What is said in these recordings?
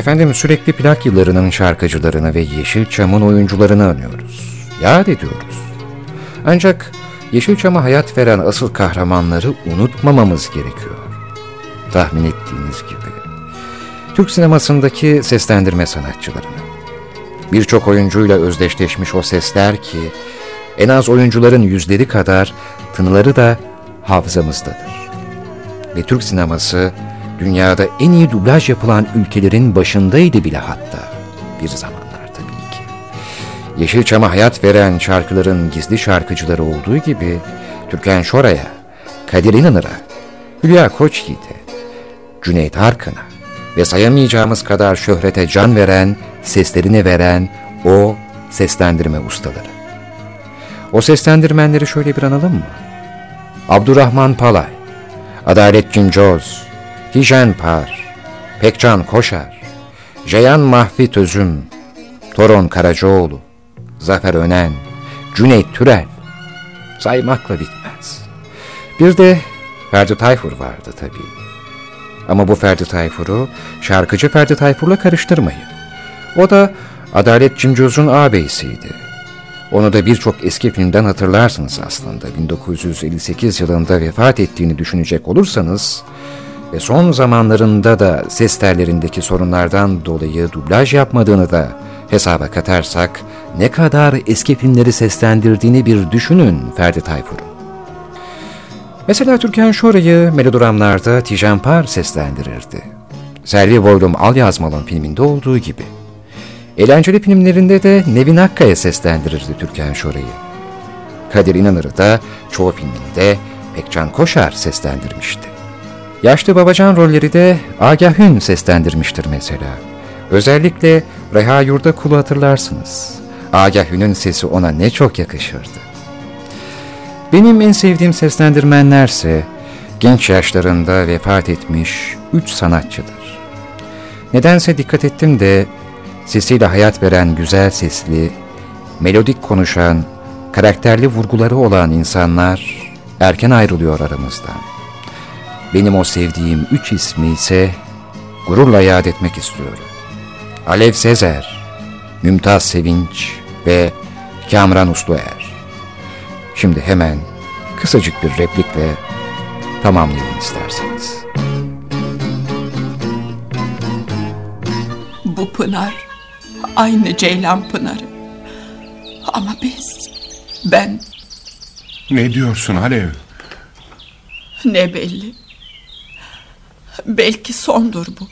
Efendim sürekli plak yıllarının şarkıcılarını ve Yeşilçam'ın oyuncularını anıyoruz. Yad ediyoruz. Ancak Yeşilçam'a hayat veren asıl kahramanları unutmamamız gerekiyor. Tahmin ettiğiniz gibi. Türk sinemasındaki seslendirme sanatçılarını. Birçok oyuncuyla özdeşleşmiş o sesler ki en az oyuncuların yüzleri kadar tınıları da hafızamızdadır. Ve Türk sineması dünyada en iyi dublaj yapılan ülkelerin başındaydı bile hatta bir zamanlar tabii ki. Yeşilçam'a hayat veren şarkıların gizli şarkıcıları olduğu gibi Türkan Şoray'a, Kadir İnanır'a, Hülya Koçyiğit'e, Cüneyt Arkın'a ve sayamayacağımız kadar şöhrete can veren, seslerini veren o seslendirme ustaları. O seslendirmenleri şöyle bir analım mı? Abdurrahman Palay, Adalet Cincoz, Hijen Par, Pekcan Koşar, Ceyhan Mahfi Tözüm, Toron Karacaoğlu, Zafer Önen, Cüneyt Türel, saymakla bitmez. Bir de Ferdi Tayfur vardı tabii. Ama bu Ferdi Tayfur'u şarkıcı Ferdi Tayfur'la karıştırmayın. O da Adalet Cimcoz'un ağabeyisiydi. Onu da birçok eski filmden hatırlarsınız aslında. 1958 yılında vefat ettiğini düşünecek olursanız ve son zamanlarında da ses tellerindeki sorunlardan dolayı dublaj yapmadığını da hesaba katarsak ne kadar eski filmleri seslendirdiğini bir düşünün Ferdi Tayfur'un. Mesela Türkan Şoray'ı melodramlarda Tijan Par seslendirirdi. Selvi Boylum Al Yazmalım filminde olduğu gibi. Eğlenceli filmlerinde de Nevin Akkaya seslendirirdi Türkan Şoray'ı. Kadir İnanır'ı da çoğu filminde Pekcan Koşar seslendirmişti. Yaşlı babacan rolleri de Agah Hün seslendirmiştir mesela. Özellikle Reha Yurda Kulu hatırlarsınız. Agah Hün'ün sesi ona ne çok yakışırdı. Benim en sevdiğim seslendirmenlerse genç yaşlarında vefat etmiş üç sanatçıdır. Nedense dikkat ettim de sesiyle hayat veren güzel sesli, melodik konuşan, karakterli vurguları olan insanlar erken ayrılıyor aramızdan. Benim o sevdiğim üç ismi ise gururla yad etmek istiyorum. Alev Sezer, Mümtaz Sevinç ve Kamran Usluer. Şimdi hemen kısacık bir replikle tamamlayalım isterseniz. Bu pınar aynı Ceylan pınarı. Ama biz, ben Ne diyorsun Alev? ne belli. Belki sondur bu.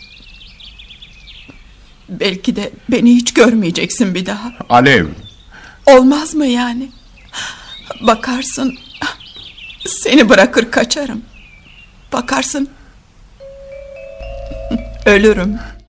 Belki de beni hiç görmeyeceksin bir daha. Alev. Olmaz mı yani? Bakarsın seni bırakır kaçarım. Bakarsın ölürüm.